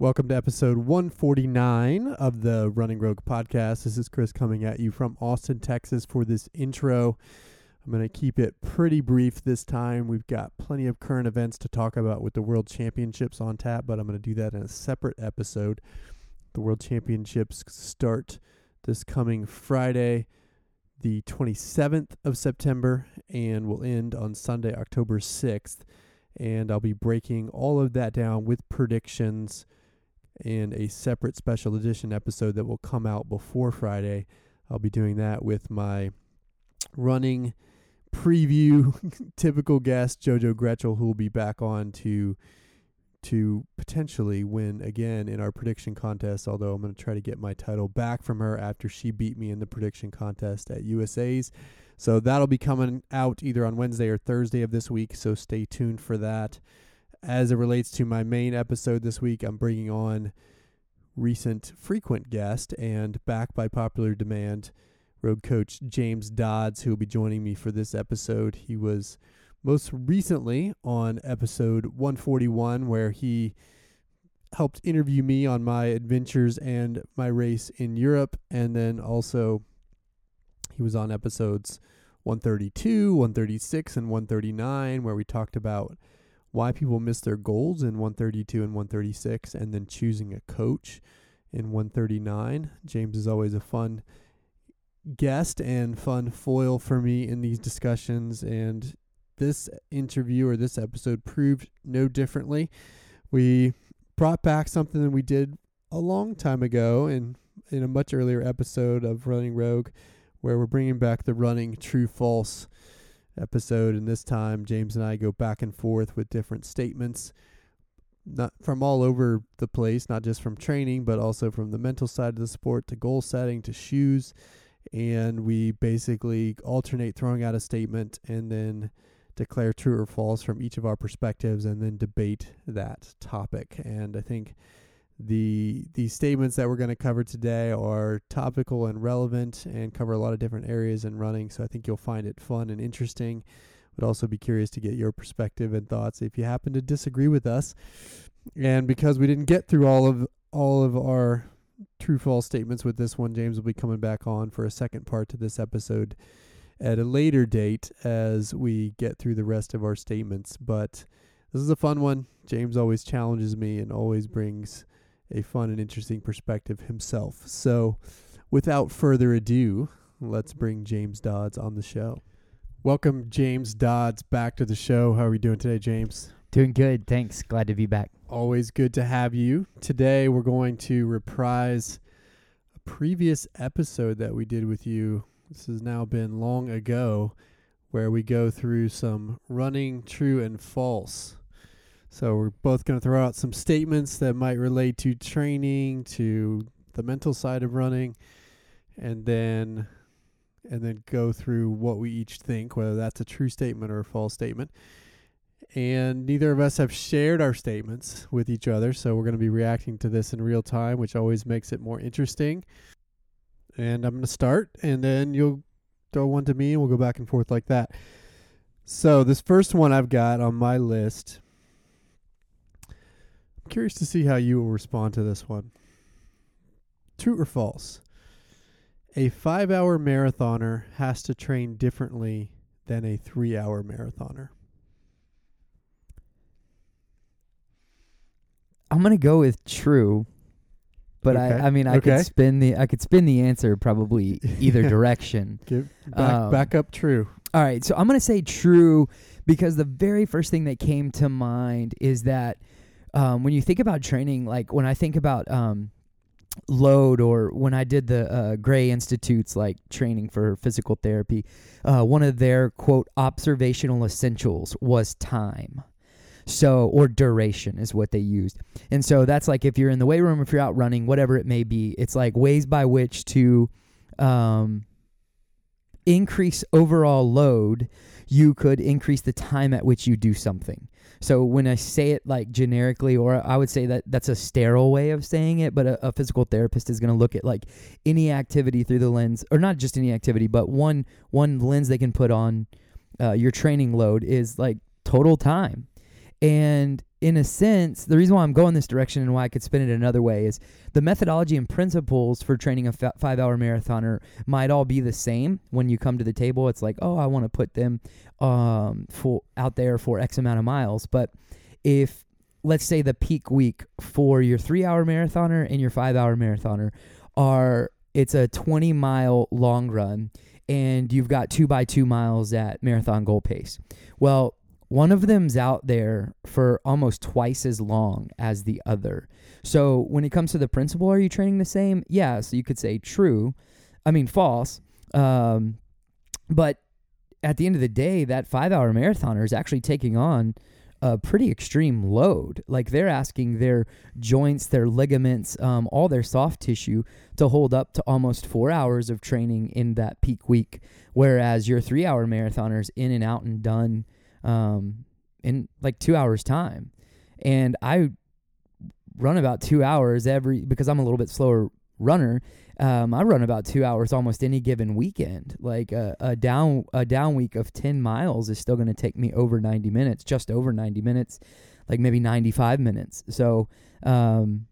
Welcome to episode 149 of the Running Rogue podcast. This is Chris coming at you from Austin, Texas for this intro. I'm going to keep it pretty brief this time. We've got plenty of current events to talk about with the World Championships on tap, but I'm going to do that in a separate episode. The World Championships start this coming Friday, the 27th of September, and will end on Sunday, October 6th. And I'll be breaking all of that down with predictions and a separate special edition episode that will come out before Friday. I'll be doing that with my running preview typical guest Jojo Gretschel who will be back on to to potentially win again in our prediction contest although I'm going to try to get my title back from her after she beat me in the prediction contest at USA's. So that'll be coming out either on Wednesday or Thursday of this week, so stay tuned for that as it relates to my main episode this week, I'm bringing on recent frequent guest and back by popular demand, road coach James Dodds, who will be joining me for this episode. He was most recently on episode 141, where he helped interview me on my adventures and my race in Europe. And then also, he was on episodes 132, 136, and 139, where we talked about why people miss their goals in 132 and 136, and then choosing a coach in 139. James is always a fun guest and fun foil for me in these discussions, and this interview or this episode proved no differently. We brought back something that we did a long time ago in in a much earlier episode of Running Rogue, where we're bringing back the running true false episode. And this time, James and I go back and forth with different statements, not from all over the place, not just from training, but also from the mental side of the sport to goal setting to shoes. And we basically alternate throwing out a statement and then declare true or false from each of our perspectives and then debate that topic. And I think the the statements that we're going to cover today are topical and relevant and cover a lot of different areas in running so i think you'll find it fun and interesting. Would also be curious to get your perspective and thoughts if you happen to disagree with us. And because we didn't get through all of all of our true false statements with this one james will be coming back on for a second part to this episode at a later date as we get through the rest of our statements. But this is a fun one. James always challenges me and always brings a fun and interesting perspective himself. So, without further ado, let's bring James Dodds on the show. Welcome, James Dodds, back to the show. How are we doing today, James? Doing good. Thanks. Glad to be back. Always good to have you. Today, we're going to reprise a previous episode that we did with you. This has now been long ago, where we go through some running true and false so we're both going to throw out some statements that might relate to training, to the mental side of running, and then and then go through what we each think, whether that's a true statement or a false statement. And neither of us have shared our statements with each other, so we're going to be reacting to this in real time, which always makes it more interesting. And I'm going to start, and then you'll throw one to me, and we'll go back and forth like that. So, this first one I've got on my list curious to see how you will respond to this one. True or false? A five hour marathoner has to train differently than a three hour marathoner. I'm gonna go with true, but Okay. I I mean I Okay. could spin the I could spin the answer probably either direction. Give back, Um, back up true. All right, so I'm gonna say true because the very first thing that came to mind is that um, when you think about training, like when I think about um, load or when I did the uh, Gray Institute's like training for physical therapy, uh, one of their quote observational essentials was time. So, or duration is what they used. And so that's like if you're in the weight room, if you're out running, whatever it may be, it's like ways by which to um, increase overall load, you could increase the time at which you do something. So when I say it like generically, or I would say that that's a sterile way of saying it, but a, a physical therapist is going to look at like any activity through the lens, or not just any activity, but one one lens they can put on uh, your training load is like total time, and in a sense, the reason why I'm going this direction and why I could spin it another way is the methodology and principles for training a f- five hour marathoner might all be the same when you come to the table. It's like, oh, I want to put them um, for out there for X amount of miles. But if let's say the peak week for your three hour marathoner and your five hour marathoner are it's a 20 mile long run and you've got two by two miles at marathon goal pace. Well, one of them's out there for almost twice as long as the other. So when it comes to the principle, are you training the same? Yeah, so you could say true. I mean false. Um, but at the end of the day, that five hour marathoner is actually taking on a pretty extreme load. Like they're asking their joints, their ligaments, um, all their soft tissue to hold up to almost four hours of training in that peak week. Whereas your three hour marathoners in and out and done um, in like two hours time. And I run about two hours every because I'm a little bit slower runner. Um, I run about two hours almost any given weekend. Like a, a down a down week of ten miles is still going to take me over ninety minutes, just over ninety minutes, like maybe ninety five minutes. So um,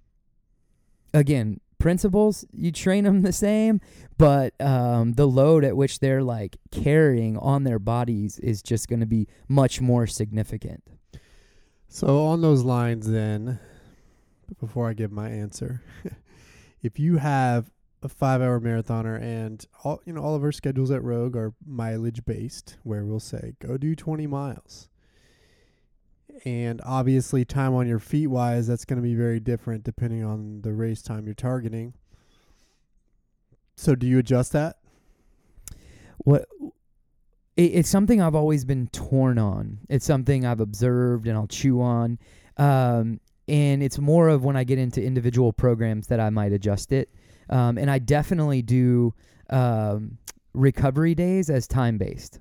again, principles you train them the same but um, the load at which they're like carrying on their bodies is just going to be much more significant. So on those lines, then, before I give my answer, if you have a five-hour marathoner and all you know, all of our schedules at Rogue are mileage-based, where we'll say go do 20 miles, and obviously time on your feet wise, that's going to be very different depending on the race time you're targeting. So do you adjust that? what it, it's something I've always been torn on. It's something I've observed and I'll chew on. Um, and it's more of when I get into individual programs that I might adjust it. Um, and I definitely do um, recovery days as time based.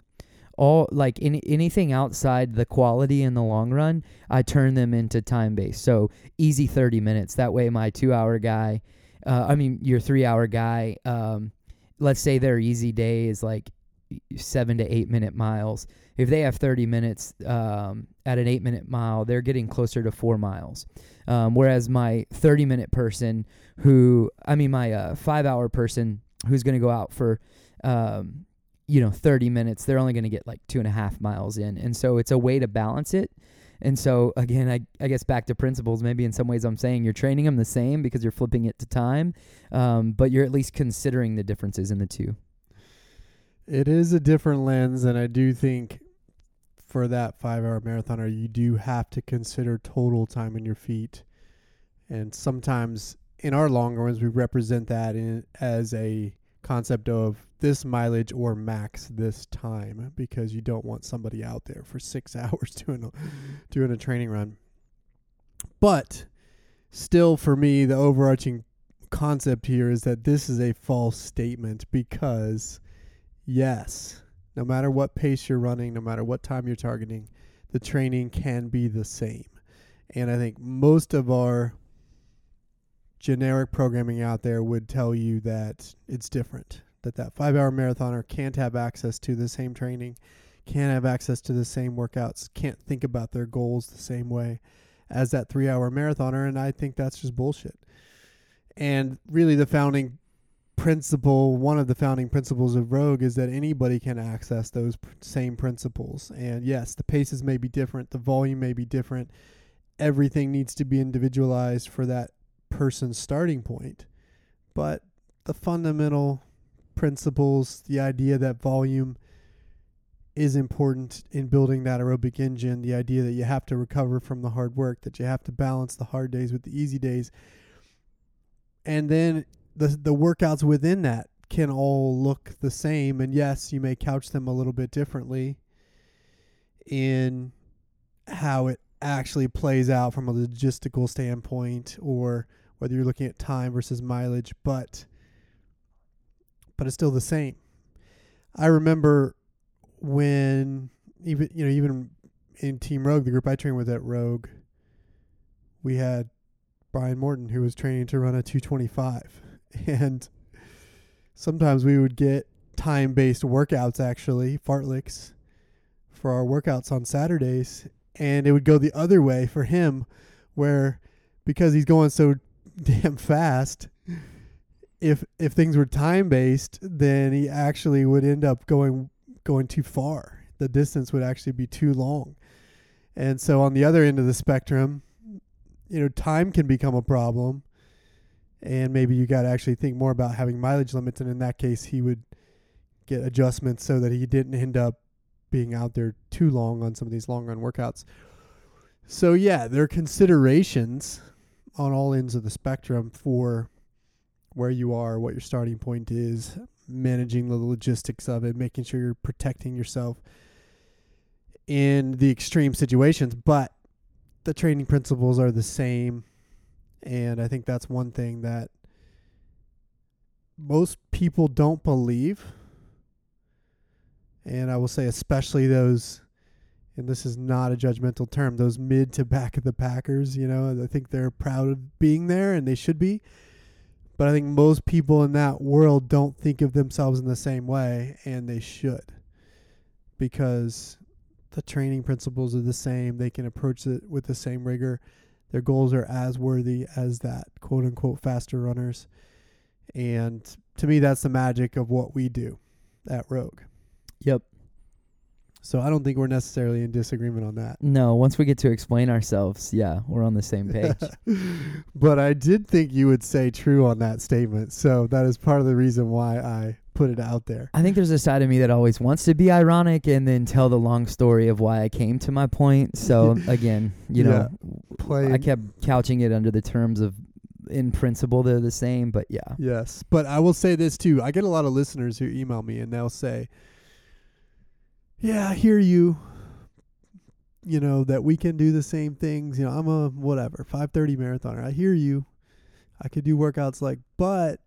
All like any anything outside the quality in the long run, I turn them into time based. So easy thirty minutes. That way, my two hour guy, uh, I mean your three hour guy, um, let's say their easy day is like seven to eight minute miles. If they have 30 minutes um, at an eight minute mile, they're getting closer to four miles. Um, whereas my 30 minute person, who, I mean, my uh, five hour person who's going to go out for, um, you know, 30 minutes, they're only going to get like two and a half miles in. And so it's a way to balance it. And so again, I, I guess back to principles. Maybe in some ways I'm saying you're training them the same because you're flipping it to time, um, but you're at least considering the differences in the two. It is a different lens, and I do think for that five hour marathoner, you do have to consider total time on your feet. And sometimes in our longer ones, we represent that in as a concept of this mileage or max this time because you don't want somebody out there for six hours doing a, doing a training run. But still, for me, the overarching concept here is that this is a false statement because yes, no matter what pace you're running, no matter what time you're targeting, the training can be the same. And I think most of our generic programming out there would tell you that it's different. That that 5-hour marathoner can't have access to the same training, can't have access to the same workouts, can't think about their goals the same way as that 3-hour marathoner and I think that's just bullshit. And really the founding principle, one of the founding principles of Rogue is that anybody can access those pr- same principles. And yes, the paces may be different, the volume may be different. Everything needs to be individualized for that person's starting point. But the fundamental principles, the idea that volume is important in building that aerobic engine, the idea that you have to recover from the hard work, that you have to balance the hard days with the easy days. And then the the workouts within that can all look the same and yes you may couch them a little bit differently in how it actually plays out from a logistical standpoint or whether you're looking at time versus mileage but but it's still the same. I remember when even you know even in team rogue the group i trained with at rogue we had brian morton who was training to run a 225 and sometimes we would get time based workouts actually fartleks for our workouts on saturdays. And it would go the other way for him, where because he's going so damn fast, if if things were time based, then he actually would end up going going too far. The distance would actually be too long. And so on the other end of the spectrum, you know, time can become a problem. And maybe you got to actually think more about having mileage limits. And in that case, he would get adjustments so that he didn't end up being out there too long on some of these long run workouts. So, yeah, there are considerations on all ends of the spectrum for where you are, what your starting point is, managing the logistics of it, making sure you're protecting yourself in the extreme situations. But the training principles are the same. And I think that's one thing that most people don't believe. And I will say, especially those, and this is not a judgmental term, those mid to back of the Packers, you know, I think they're proud of being there and they should be. But I think most people in that world don't think of themselves in the same way, and they should. Because the training principles are the same. They can approach it with the same rigor. Their goals are as worthy as that quote unquote faster runners. And to me, that's the magic of what we do at Rogue. Yep. So I don't think we're necessarily in disagreement on that. No, once we get to explain ourselves, yeah, we're on the same page. but I did think you would say true on that statement. So that is part of the reason why I put it out there. I think there's a side of me that always wants to be ironic and then tell the long story of why I came to my point. So again, you know, Playing- I kept couching it under the terms of in principle they're the same, but yeah. Yes, but I will say this too. I get a lot of listeners who email me and they'll say, "Yeah, I hear you. You know that we can do the same things. You know, I'm a whatever 5:30 marathoner. I hear you. I could do workouts like, but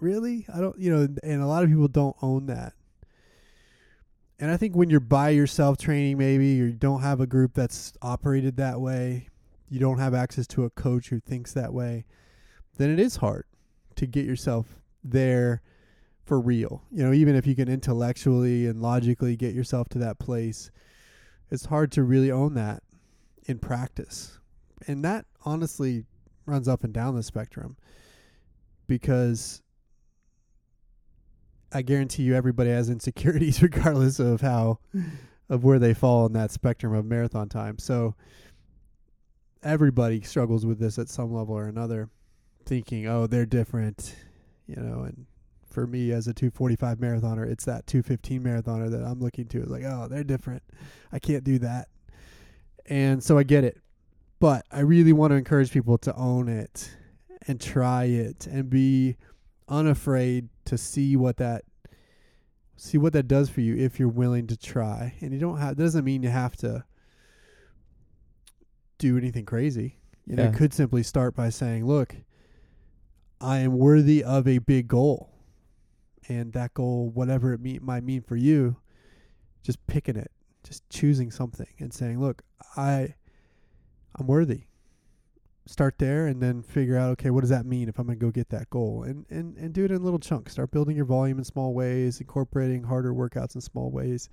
really, I don't. You know, and a lot of people don't own that. And I think when you're by yourself training, maybe or you don't have a group that's operated that way, you don't have access to a coach who thinks that way, then it is hard to get yourself there for real. You know, even if you can intellectually and logically get yourself to that place, it's hard to really own that in practice. And that honestly runs up and down the spectrum because I guarantee you everybody has insecurities regardless of how of where they fall in that spectrum of marathon time. So everybody struggles with this at some level or another thinking, "Oh, they're different." You know, and for me as a 245 marathoner, it's that 215 marathoner that I'm looking to. It's like, "Oh, they're different. I can't do that." And so I get it. But I really want to encourage people to own it and try it and be unafraid to see what that see what that does for you if you're willing to try. And you don't have doesn't mean you have to do anything crazy. You know, you could simply start by saying, "Look, I am worthy of a big goal." And that goal, whatever it mean, might mean for you, just picking it, just choosing something and saying, "Look, I I'm worthy." Start there and then figure out, okay, what does that mean if I'm going to go get that goal? And, and and do it in little chunks. Start building your volume in small ways, incorporating harder workouts in small ways.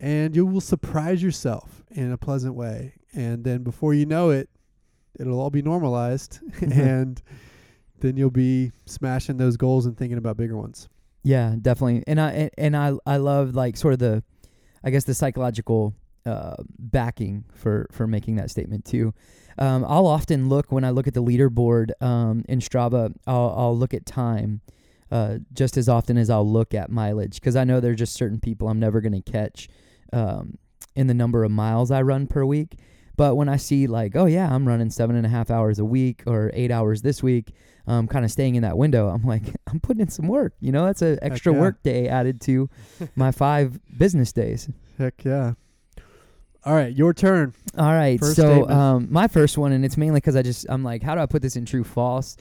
And you will surprise yourself in a pleasant way. And then before you know it, it'll all be normalized mm-hmm. and then you'll be smashing those goals and thinking about bigger ones. Yeah, definitely. And I and I I love like sort of the I guess the psychological uh, backing for for making that statement too. Um, I'll often look when I look at the leaderboard um, in Strava. I'll, I'll look at time uh, just as often as I'll look at mileage because I know there's just certain people I'm never going to catch um, in the number of miles I run per week. But when I see like, oh yeah, I'm running seven and a half hours a week or eight hours this week, um, kind of staying in that window, I'm like, I'm putting in some work. You know, that's an extra yeah. work day added to my five business days. Heck yeah. All right, your turn. All right. First so um, my first one, and it's mainly because I just I'm like, how do I put this in true false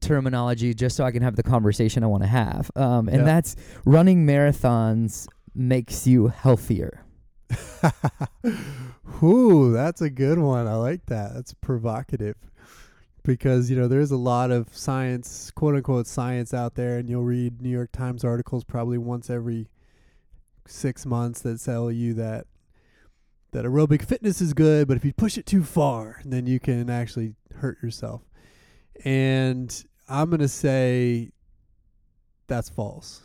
terminology, just so I can have the conversation I want to have. Um, and Yeah. that's running marathons makes you healthier. Ooh, that's a good one. I like that. That's provocative. Because, you know, there's a lot of science, quote unquote science out there, and you'll read New York Times articles probably once every six months that tell you that that aerobic fitness is good, but if you push it too far, then you can actually hurt yourself. And I'm to say that's false.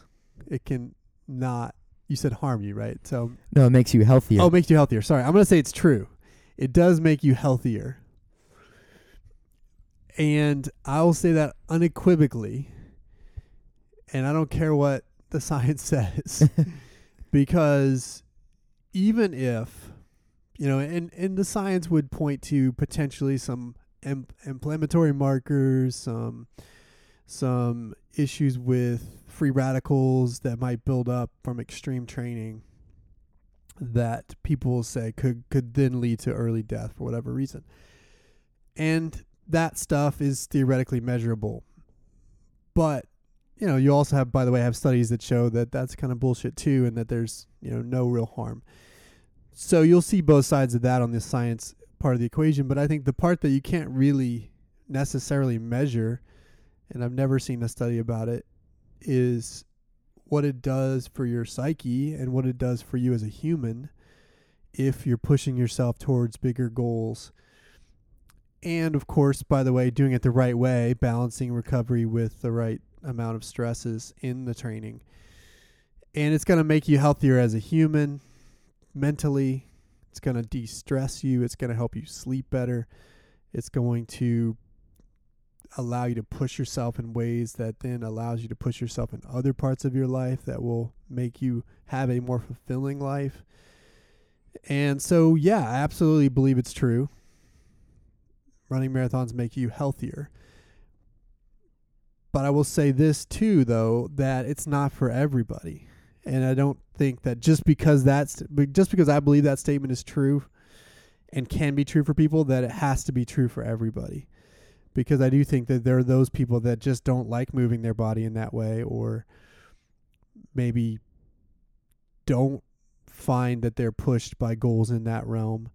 It can not you said harm you, right? So No, it makes you healthier. Oh, it makes you healthier. Sorry. I'm going to say it's true. It does make you healthier. And I'll say that unequivocally. And I don't care what the science says because even if you know and and the science would point to potentially some em- inflammatory markers some some issues with free radicals that might build up from extreme training that people will say could could then lead to early death for whatever reason and that stuff is theoretically measurable but you know, you also have, by the way, have studies that show that that's kind of bullshit too, and that there's you know no real harm. So you'll see both sides of that on the science part of the equation, but I think the part that you can't really necessarily measure, and I've never seen a study about it, is what it does for your psyche and what it does for you as a human if you're pushing yourself towards bigger goals. And of course, by the way, doing it the right way, balancing recovery with the right amount of stresses in the training. And it's going to make you healthier as a human, mentally. It's going to de stress you. It's going to help you sleep better. It's going to allow you to push yourself in ways that then allows you to push yourself in other parts of your life that will make you have a more fulfilling life. And so, yeah, I absolutely believe it's true. Running marathons make you healthier. But I will say this too, though, that it's not for everybody, and I don't think that just because that's just because I believe that statement is true, and can be true for people, that it has to be true for everybody. Because I do think that there are those people that just don't like moving their body in that way, or maybe don't find that they're pushed by goals in that realm.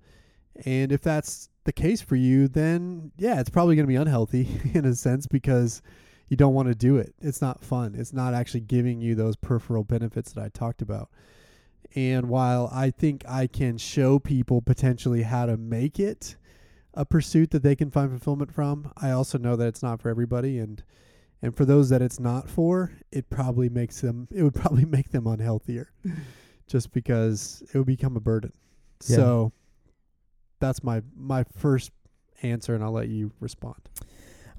And if that's the case for you, then yeah, it's probably going to be unhealthy in a sense because you don't want to do it. It's not fun. It's not actually giving you those peripheral benefits that I talked about. And while I think I can show people potentially how to make it a pursuit that they can find fulfillment from, I also know that it's not for everybody and and for those that it's not for, it probably makes them it would probably make them unhealthier just because it would become a burden. Yeah. So that's my my first answer and I'll let you respond.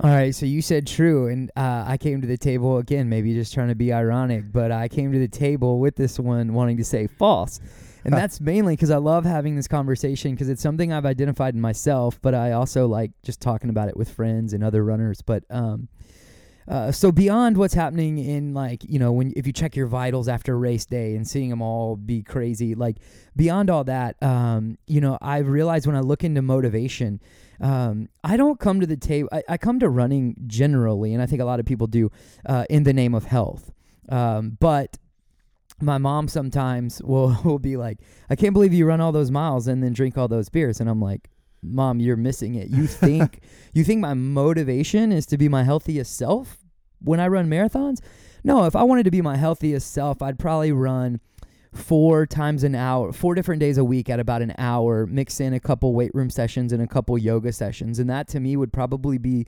All right, so you said true, and uh, I came to the table again, maybe just trying to be ironic, but I came to the table with this one wanting to say false. And that's mainly because I love having this conversation because it's something I've identified in myself, but I also like just talking about it with friends and other runners. But um, uh, so beyond what's happening in like you know when if you check your vitals after race day and seeing them all be crazy, like beyond all that, um, you know I've realized when I look into motivation um, I don't come to the table. I, I, come to running generally, and I think a lot of people do, uh, in the name of health. Um, but my mom sometimes will will be like, "I can't believe you run all those miles and then drink all those beers," and I'm like, "Mom, you're missing it. You think you think my motivation is to be my healthiest self when I run marathons? No, if I wanted to be my healthiest self, I'd probably run." four times an hour, four different days a week at about an hour, mix in a couple weight room sessions and a couple yoga sessions. And that to me would probably be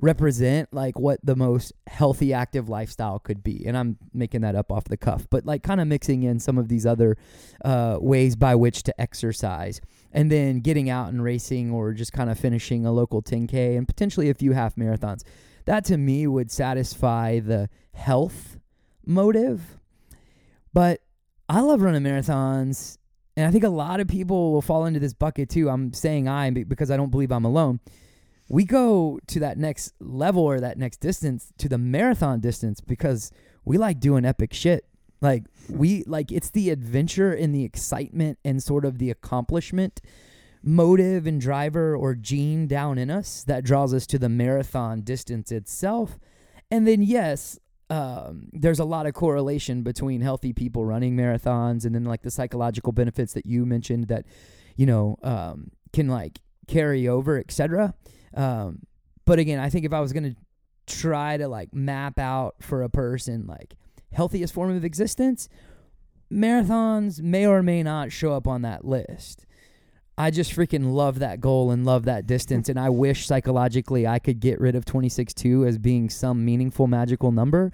represent like what the most healthy active lifestyle could be and i'm making that up off the cuff but like kind of mixing in some of these other uh, ways by which to exercise and then getting out and racing or just kind of finishing a local 10k and potentially a few half marathons that to me would satisfy the health motive but I love running marathons, and I think a lot of people will fall into this bucket too. I'm saying I because I don't believe I'm alone. We go to that next level or that next distance to the marathon distance because we like doing epic shit. Like we like it's the adventure and the excitement and sort of the accomplishment motive and driver or gene down in us that draws us to the marathon distance itself. And then yes, um, there's a lot of correlation between healthy people running marathons and then like the psychological benefits that you mentioned that you know um, can like carry over etc um, but again i think if i was going to try to like map out for a person like healthiest form of existence marathons may or may not show up on that list I just freaking love that goal and love that distance. And I wish psychologically I could get rid of 26.2 as being some meaningful magical number.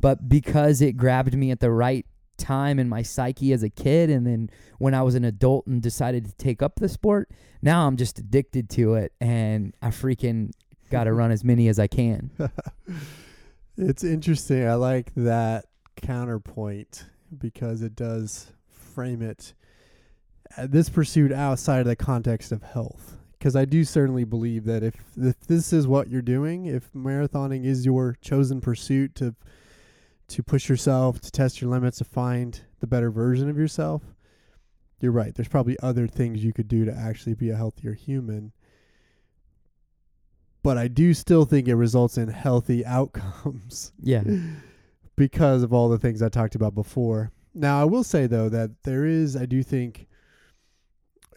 But because it grabbed me at the right time in my psyche as a kid, and then when I was an adult and decided to take up the sport, now I'm just addicted to it. And I freaking got to run as many as I can. it's interesting. I like that counterpoint because it does frame it uh, this pursuit outside of the context of health because I do certainly believe that if, if this is what you're doing, if marathoning is your chosen pursuit to to push yourself, to test your limits, to find the better version of yourself, you're right. There's probably other things you could do to actually be a healthier human. But I do still think it results in healthy outcomes. Yeah. because of all the things I talked about before. Now, I will say though that there is I do think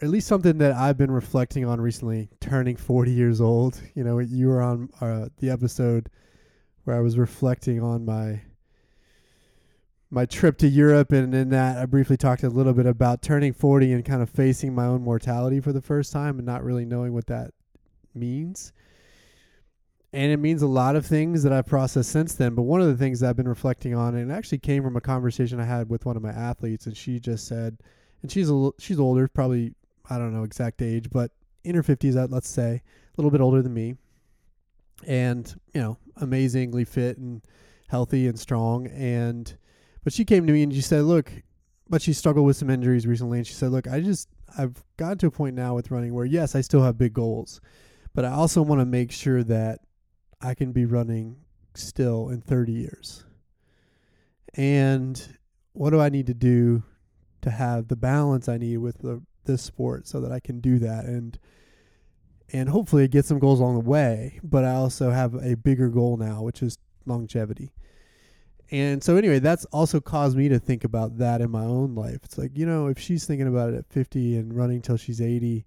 at least something that I've been reflecting on recently, turning 40 years old. You know, you were on uh, the episode where I was reflecting on my my trip to Europe, and in that I briefly talked a little bit about turning 40 and kind of facing my own mortality for the first time, and not really knowing what that means. And it means a lot of things that I've processed since then. But one of the things I've been reflecting on, and it actually came from a conversation I had with one of my athletes, and she just said, and she's a she's older, probably I don't know exact age, but in her 50s, let's say, a little bit older than me, and you know, amazingly fit and healthy and strong. And but she came to me and she said, "Look," but she struggled with some injuries recently, and she said, "Look, I just I've gotten to a point now with running where yes, I still have big goals, but I also want to make sure that I can be running still in 30 years. And what do I need to do to have the balance I need with the this sport so that I can do that and and hopefully get some goals along the way. But I also have a bigger goal now, which is longevity. And so anyway, that's also caused me to think about that in my own life. It's like, you know, if she's thinking about it at 50 and running till she's 80,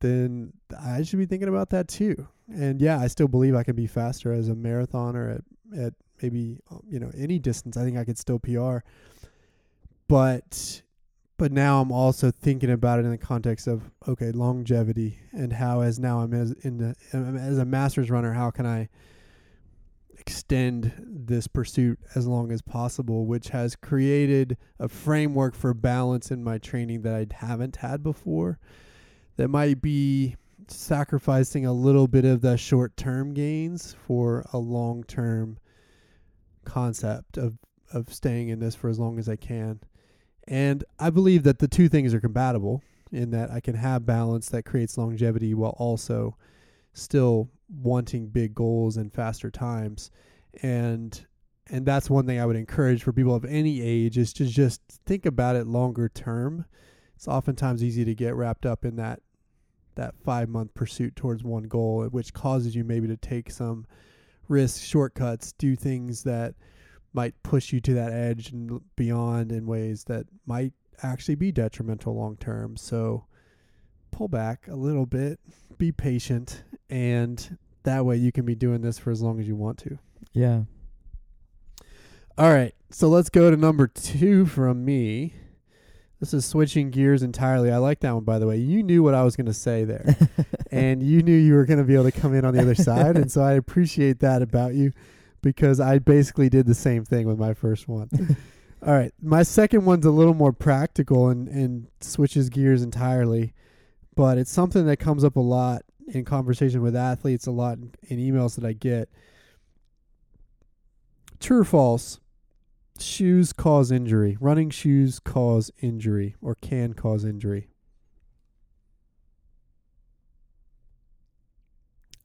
then I should be thinking about that too. And yeah, I still believe I can be faster as a marathoner at at maybe um, you know any distance. I think I could still PR. But but now I'm also thinking about it in the context of okay longevity and how as now I'm as in the as a masters runner how can I extend this pursuit as long as possible which has created a framework for balance in my training that I haven't had before that might be sacrificing a little bit of the short term gains for a long term concept of of staying in this for as long as I can. And I believe that the two things are compatible in that I can have balance that creates longevity while also still wanting big goals and faster times. And and that's one thing I would encourage for people of any age is to just think about it longer term. It's oftentimes easy to get wrapped up in that that 5 month pursuit towards one goal which causes you maybe to take some risks, shortcuts, do things that might push you to that edge and beyond in ways that might actually be detrimental long term. So pull back a little bit, be patient, and that way you can be doing this for as long as you want to. Yeah. All right. So let's go to number two from me. This is switching gears entirely. I like that one, by the way. You knew what I was going to say there, and you knew you were going to be able to come in on the other side. And so I appreciate that about you because I basically did the same thing with my first one. All right, my second one's a little more practical and and switches gears entirely, but it's something that comes up a lot in conversation with athletes, a lot in, in emails that I get. True or false? Shoes cause injury. Running shoes cause injury or can cause injury.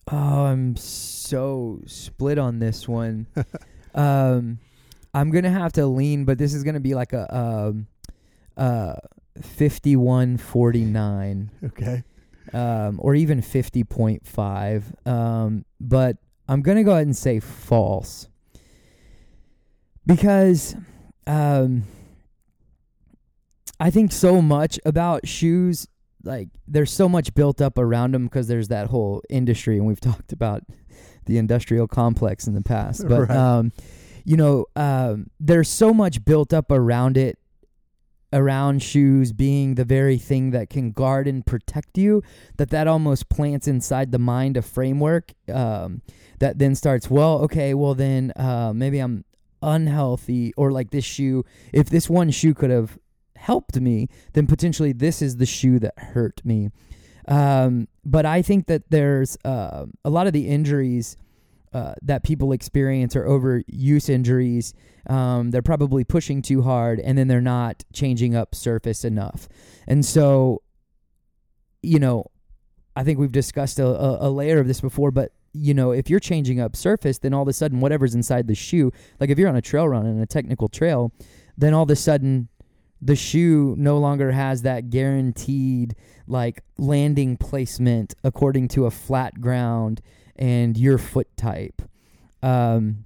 Oh, I'm so split on this one. um, I'm gonna have to lean, but this is gonna be like a um, uh, 51-49. Okay. Um, or even 50.5. Um, but I'm gonna go ahead and say false because um, I think so much about shoes like there's so much built up around them because there's that whole industry, and we've talked about the industrial complex in the past. But Right. um, you know, um, there's so much built up around it around shoes being the very thing that can guard and protect you that that almost plants inside the mind a framework um, that then starts well okay well then uh, maybe i'm unhealthy or like this shoe if this one shoe could have helped me then potentially this is the shoe that hurt me. Um, but i think that there's uh, a lot of the injuries uh, that people experience are overuse injuries. Um, they're probably pushing too hard, and then they're not changing up surface enough. And so, you know, I think we've discussed a, a, a layer of this before, but you know, if you're changing up surface, then all of a sudden, whatever's inside the shoe, like if you're on a trail run and a technical trail, then all of a sudden, the shoe no longer has that guaranteed like landing placement according to a flat ground and your foot type. Um,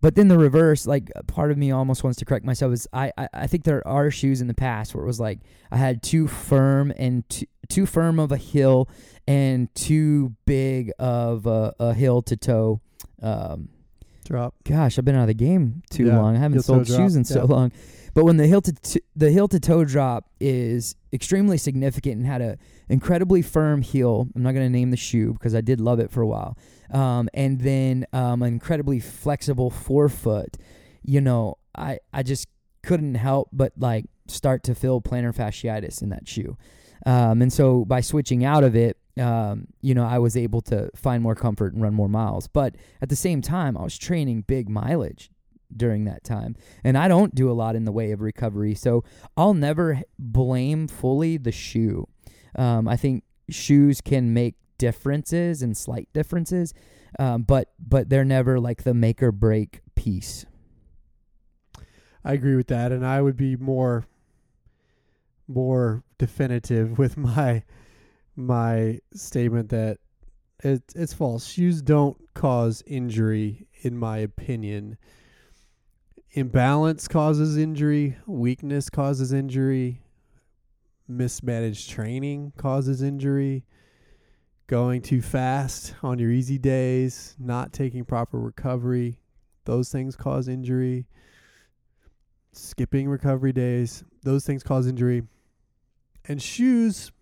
but then the reverse, like part of me almost wants to correct myself, is I, I, I think there are shoes in the past where it was like I had too firm and too, too firm of a heel and too big of a, a heel to toe. Um, drop. Gosh, I've been out of the game too Yeah, long. I haven't sold shoes in so long. But when the heel to t- the heel to toe drop is extremely significant and had an incredibly firm heel. I'm not going to name the shoe because I did love it for a while. Um, and then um, an incredibly flexible forefoot. You know, I I just couldn't help but like start to feel plantar fasciitis in that shoe. Um, and so by switching out of it, um, you know, I was able to find more comfort and run more miles. But at the same time, I was training big mileage during that time. And I don't do a lot in the way of recovery. So I'll never blame fully the shoe. Um, I think shoes can make differences and slight differences, um, but but they're never like the make or break piece. I agree with that, and I would be more more definitive with my my statement that it, it's false. Shoes don't cause injury, in my opinion. Imbalance causes injury. Weakness causes injury. Mismanaged training causes injury. Going too fast on your easy days, not taking proper recovery, those things cause injury skipping recovery days, those things cause injury. And shoes,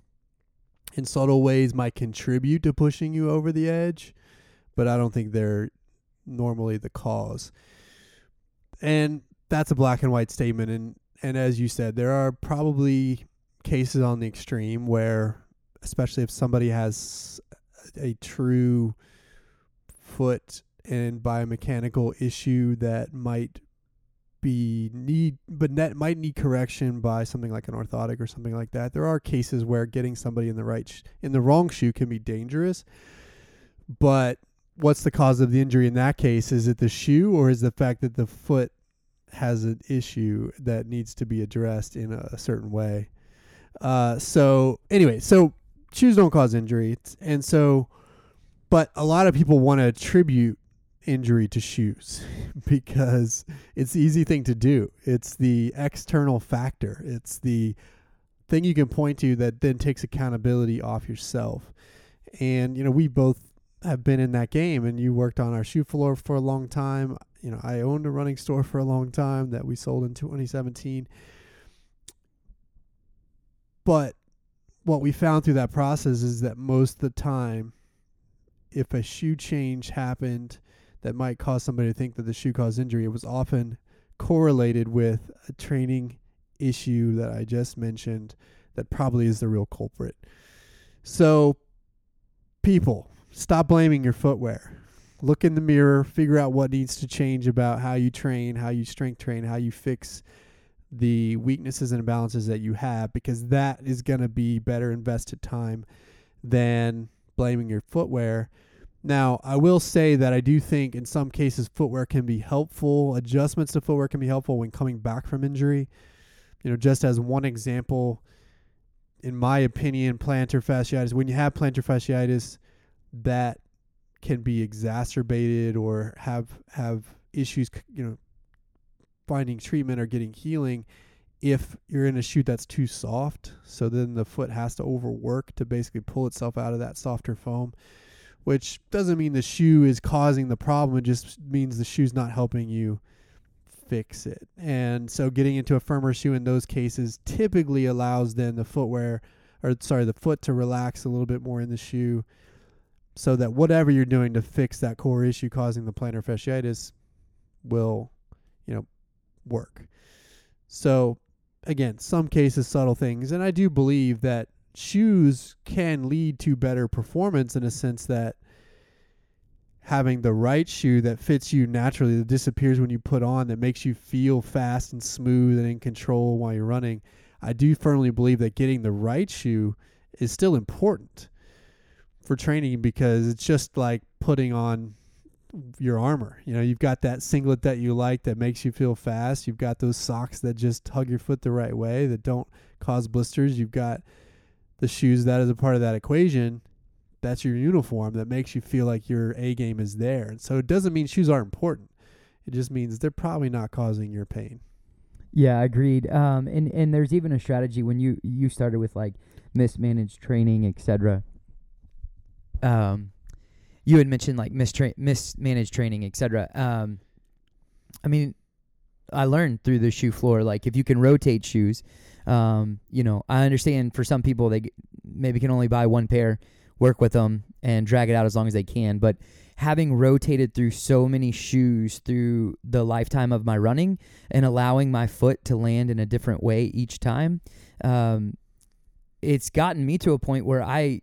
in subtle ways, might contribute to pushing you over the edge, but I don't think they're normally the cause. And that's a black and white statement. And, and as you said, there are probably cases on the extreme where, especially if somebody has a true foot and biomechanical issue that might be need but net might need correction by something like an orthotic or something like that. There are cases where getting somebody in the right sh- in the wrong shoe can be dangerous. But what's the cause of the injury in that case? Is it the shoe or is the fact that the foot has an issue that needs to be addressed in a, a certain way? Uh, so anyway, so shoes don't cause injury, and so, but a lot of people want to attribute injury to shoes because it's the easy thing to do. It's the external factor. It's the thing you can point to that then takes accountability off yourself. And you know, we both have been in that game and you worked on our shoe floor for a long time. You know, I owned a running store for a long time that we sold in 2017. But what we found through that process is that most of the time if a shoe change happened that might cause somebody to think that the shoe caused injury, it was often correlated with a training issue that I just mentioned that probably is the real culprit. So, people, stop blaming your footwear. Look in the mirror, figure out what needs to change about how you train, how you strength train, how you fix the weaknesses and imbalances that you have, because that is going to be better invested time than blaming your footwear. Now, I will say that I do think in some cases footwear can be helpful. Adjustments to footwear can be helpful when coming back from injury. You know, just as one example, in my opinion, plantar fasciitis, when you have plantar fasciitis, that can be exacerbated or have have issues, you know, finding treatment or getting healing if you're in a shoe that's too soft. So then the foot has to overwork to basically pull itself out of that softer foam which doesn't mean the shoe is causing the problem. It just means the shoe's not helping you fix it. And so getting into a firmer shoe in those cases typically allows then the footwear or sorry, the foot to relax a little bit more in the shoe so that whatever you're doing to fix that core issue causing the plantar fasciitis will, you know, work. So again, some cases subtle things and I do believe that shoes can lead to better performance in a sense that having the right shoe that fits you naturally, that disappears when you put on, that makes you feel fast and smooth and in control while you're running. I do firmly believe that getting the right shoe is still important for training because it's just like putting on your armor. You know, you've got that singlet that you like that makes you feel fast. You've got those socks that just hug your foot the right way that don't cause blisters. You've got the shoes that is a part of that equation that's your uniform that makes you feel like your A game is there. And so it doesn't mean shoes aren't important. It just means they're probably not causing your pain. Yeah, agreed. Um, and and there's even a strategy when you you started with like mismanaged training, etc. Um, you had mentioned like mistra- mismanaged training, etc. Um, I mean, I learned through the shoe floor like if you can rotate shoes, um, you know, I understand for some people they maybe can only buy one pair work with them and drag it out as long as they can. But having rotated through so many shoes through the lifetime of my running and allowing my foot to land in a different way each time, um, it's gotten me to a point where I,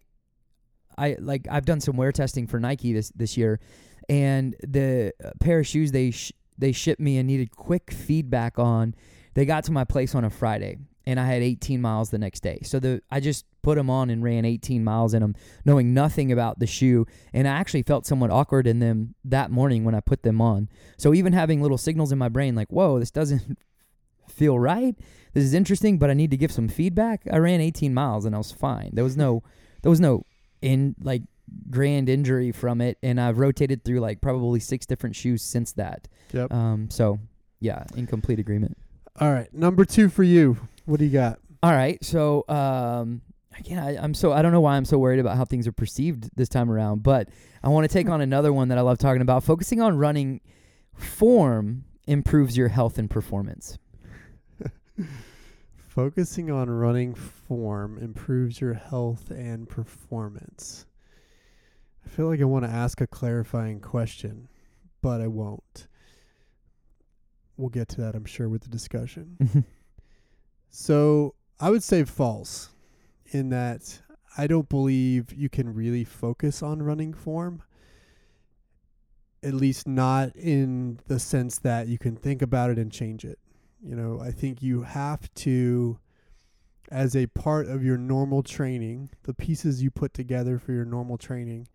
I like I've done some wear testing for Nike this this year, and the uh, pair of shoes they sh- they shipped me and needed quick feedback on. They got to my place on a Friday, and I had 18 miles the next day. So the I just put them on and ran 18 miles in them, knowing nothing about the shoe. And I actually felt somewhat awkward in them that morning when I put them on. So even having little signals in my brain like, whoa, this doesn't feel right. This is interesting, but I need to give some feedback. I ran 18 miles and I was fine. There was no, there was no in like grand injury from it. And I've rotated through like probably six different shoes since that. Yep. Um, so yeah, in complete agreement. All right. Number two for you. What do you got? All right. So um, again, I, I'm so I don't know why I'm so worried about how things are perceived this time around, but I want to take on another one that I love talking about. Focusing on running form improves your health and performance. Focusing on running form improves your health and performance. I feel like I want to ask a clarifying question, but I won't. We'll get to that, I'm sure, with the discussion. so I would say false in that I don't believe you can really focus on running form. At least not in the sense that you can think about it and change it. You know, I think you have to, as a part of your normal training, the pieces you put together for your normal training,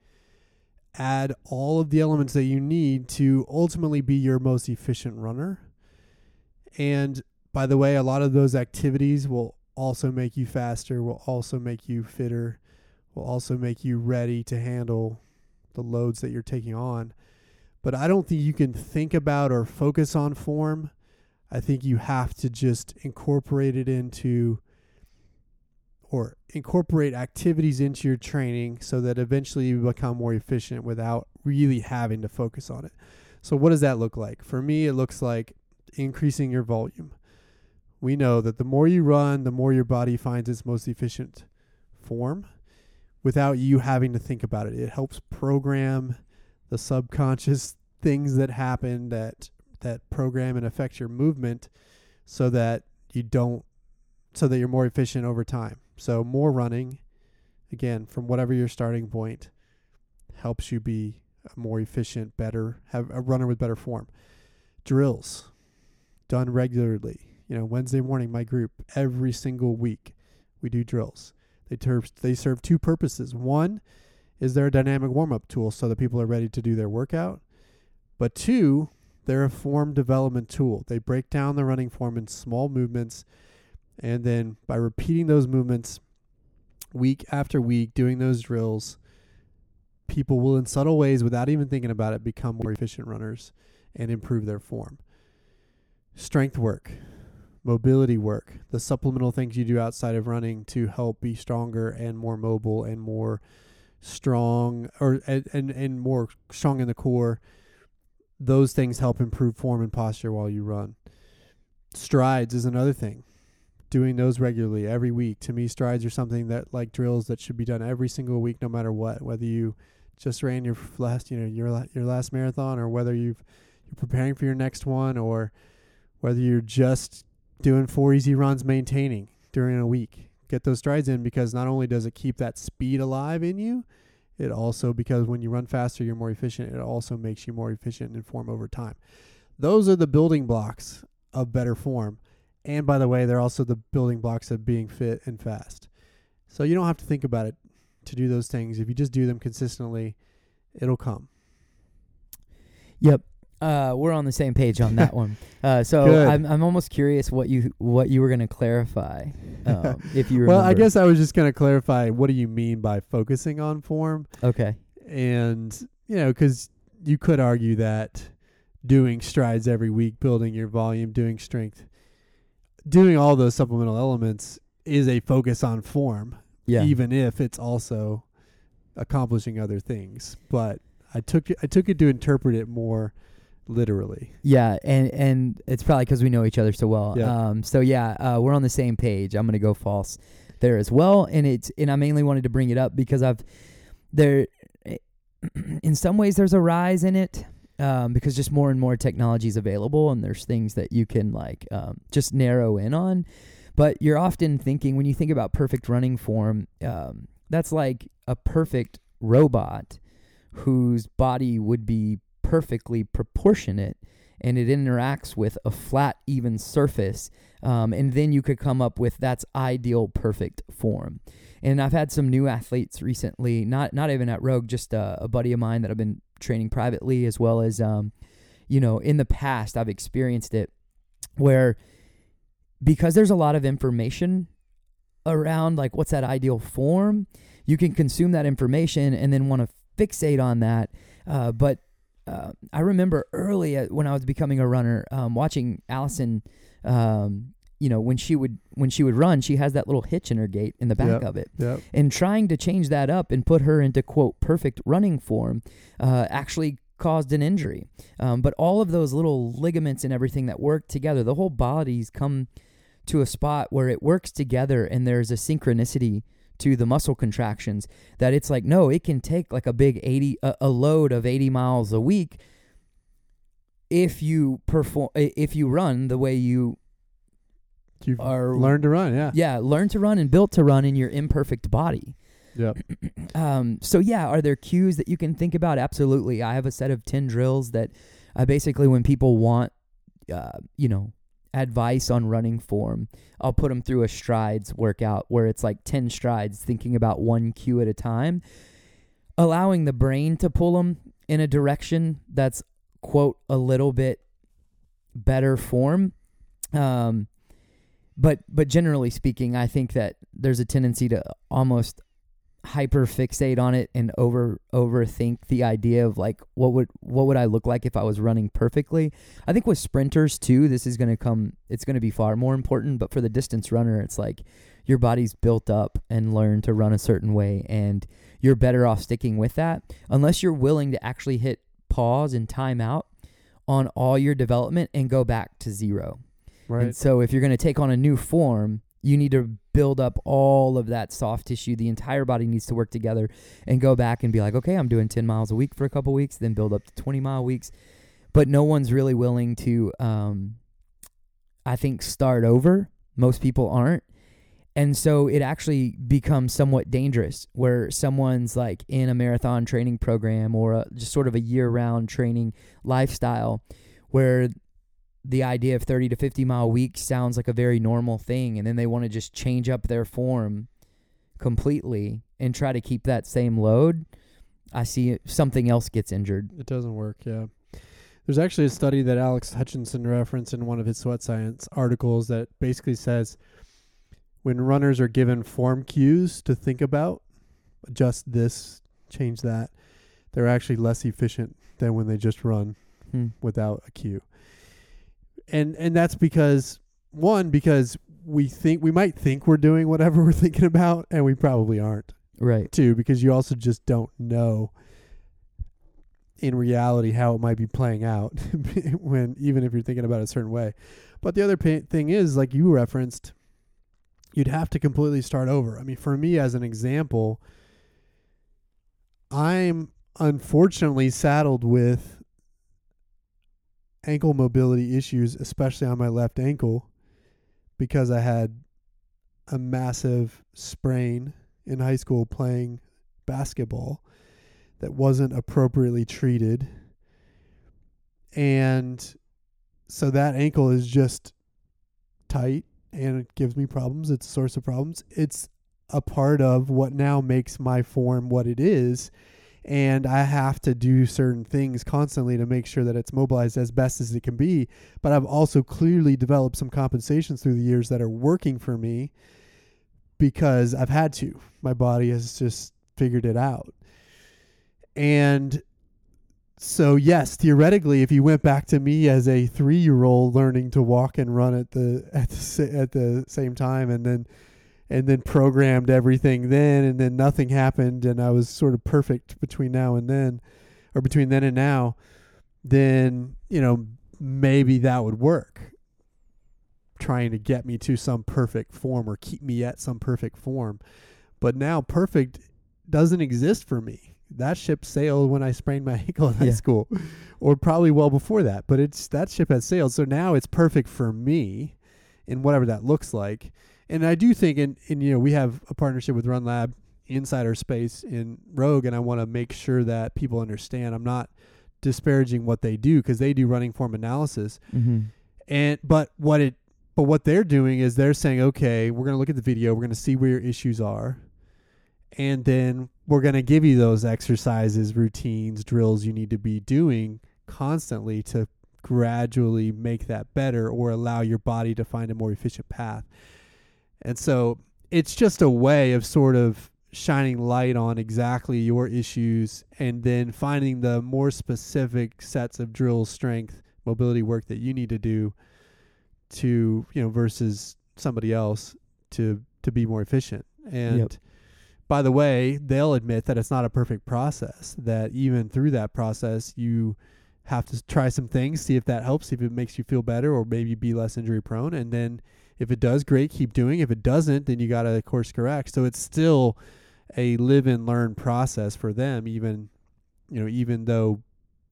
add all of the elements that you need to ultimately be your most efficient runner. And by the way, a lot of those activities will also make you faster, will also make you fitter, will also make you ready to handle the loads that you're taking on. But I don't think you can think about or focus on form. I think you have to just incorporate it into or incorporate activities into your training so that eventually you become more efficient without really having to focus on it. So, what does that look like? For me, it looks like increasing your volume we know that the more you run, the more your body finds its most efficient form without you having to think about it. It helps program the subconscious things that happen that that program and affect your movement so that you don't so that you're more efficient over time. So more running again from whatever your starting point helps you be more efficient, better, have a runner with better form. Drills done regularly you know, Wednesday morning, my group, every single week, we do drills. They, they serve two purposes. One is they're a dynamic warm up tool so that people are ready to do their workout. But two, they're a form development tool. They break down the running form in small movements. And then by repeating those movements week after week, doing those drills, people will, in subtle ways, without even thinking about it, become more efficient runners and improve their form. Strength work mobility work, the supplemental things you do outside of running to help be stronger and more mobile and more strong or and and, and more strong in the core those things help improve form and posture while you run. Strides is another thing. Doing those regularly every week. To me, strides are something that like drills that should be done every single week, no matter what. Whether you just ran your last, you know, your your last marathon, or whether you've you're preparing for your next one, or whether you're just doing four easy runs, maintaining during a week. Get those strides in because not only does it keep that speed alive in you, it also because when you run faster, you're more efficient. It also makes you more efficient in form over time. Those are the building blocks of better form. And by the way, they're also the building blocks of being fit and fast. So you don't have to think about it to do those things. If you just do them consistently, it'll come. Yep. Uh, we're on the same page on that one. Uh, so Good. I'm I'm almost curious what you what you were going to clarify, um, if you remember. well, I guess I was just going to clarify what do you mean by focusing on form? Okay. And, you know, because you could argue that doing strides every week, building your volume, doing strength, doing all those supplemental elements is a focus on form, Yeah. even if it's also accomplishing other things. But I took it, I took it to interpret it more literally. Yeah, and and it's probably because we know each other so well. Yeah. Um. So yeah, uh, we're on the same page. I'm gonna go false there as well, and it's and I mainly wanted to bring it up because I've there, in some ways, there's a rise in it. Um, because just more and more technology is available, and there's things that you can like um, just narrow in on. But you're often thinking when you think about perfect running form, um, that's like a perfect robot whose body would be perfectly proportionate and it interacts with a flat, even surface. Um, and then you could come up with that's ideal, perfect form. And I've had some new athletes recently, not not even at Rogue, just a, a buddy of mine that I've been training privately, as well as, um, you know, in the past I've experienced it where because there's a lot of information around like what's that ideal form, you can consume that information and then want to fixate on that. Uh, but uh, I remember early uh, when I was becoming a runner, um, watching Allison. Um, you know, when she would when she would run, she has that little hitch in her gait in the back Yep. of it, Yep. and trying to change that up and put her into quote perfect running form, uh, actually caused an injury. Um, but all of those little ligaments and everything that work together, the whole body's come to a spot where it works together, and there's a synchronicity to the muscle contractions that it's like no it can take like a big 80 a, a load of 80 miles a week if you perform if you run the way you You've are learn to run, yeah. yeah learn to run and built to run in your imperfect body yeah um, so yeah, are there cues that you can think about? Absolutely. I have a set of ten drills that I basically, when people want, uh, you know, advice on running form, I'll put them through a strides workout where it's like ten strides, thinking about one cue at a time, allowing the brain to pull them in a direction that's quote a little bit better form. Um, but but generally speaking, I think that there's a tendency to almost hyper fixate on it and over overthink the idea of like what would what would I look like if I was running perfectly. I think with sprinters too, this is going to come it's going to be far more important, but for the distance runner, it's like your body's built up and learned to run a certain way and you're better off sticking with that unless you're willing to actually hit pause and time out on all your development and go back to zero. Right. And so if you're going to take on a new form, you need to build up all of that soft tissue. The entire body needs to work together and go back and be like, okay, I'm doing 10 miles a week for a couple weeks, then build up to 20 mile weeks. But no one's really willing to, um, I think, start over. Most people aren't. And so it actually becomes somewhat dangerous where someone's like in a marathon training program or a, just sort of a year round training lifestyle where the idea of 30 to 50 mile weeks sounds like a very normal thing and then they want to just change up their form completely and try to keep that same load i see something else gets injured It doesn't work, yeah. There's actually a study that Alex Hutchinson referenced in one of his Sweat Science articles that basically says when runners are given form cues to think about, adjust this, change that, they're actually less efficient than when they just run Hmm. without a cue. And and that's because one because we think we might think we're doing whatever we're thinking about and we probably aren't right too because you also just don't know in reality how it might be playing out when even if you're thinking about it a certain way. But the other pa- thing is, like you referenced, you'd have to completely start over. I mean, for me, as an example, I'm unfortunately saddled with ankle mobility issues, especially on my left ankle, because I had a massive sprain in high school playing basketball that wasn't appropriately treated. And so that ankle is just tight and it gives me problems. It's a source of problems. It's a part of what now makes my form what it is. And I have to do certain things constantly to make sure that it's mobilized as best as it can be. But I've also clearly developed some compensations through the years that are working for me because I've had to. My body has just figured it out. And so yes, theoretically, if you went back to me as a three-year-old learning to walk and run at the at the at the same time, and then and then programmed everything then, and then nothing happened, and I was sort of perfect between now and then, or between then and now, then you know maybe that would work. Trying to get me to some perfect form or keep me at some perfect form, but now perfect doesn't exist for me that ship sailed when I sprained my ankle in high Yeah. school, or probably well before that. But it's that ship has sailed, so now it's perfect for me, in whatever that looks like. And I do think, in, in you know, we have a partnership with Run Lab inside our space in Rogue, and I want to make sure that people understand. I'm not disparaging what they do because they do running form analysis, Mm-hmm. and but what it but what they're doing is they're saying, okay, we're going to look at the video, we're going to see where your issues are, and then we're going to give you those exercises, routines, drills you need to be doing constantly to gradually make that better or allow your body to find a more efficient path. And so it's just a way of sort of shining light on exactly your issues and then finding the more specific sets of drill strength mobility work that you need to do to you know versus somebody else to to be more efficient and Yep. by the way they'll admit that it's not a perfect process that even through that process you have to try some things see if that helps see if it makes you feel better or maybe be less injury prone and then if it does great keep doing. If it doesn't then you got to course correct. So it's still a live and learn process for them even you know even though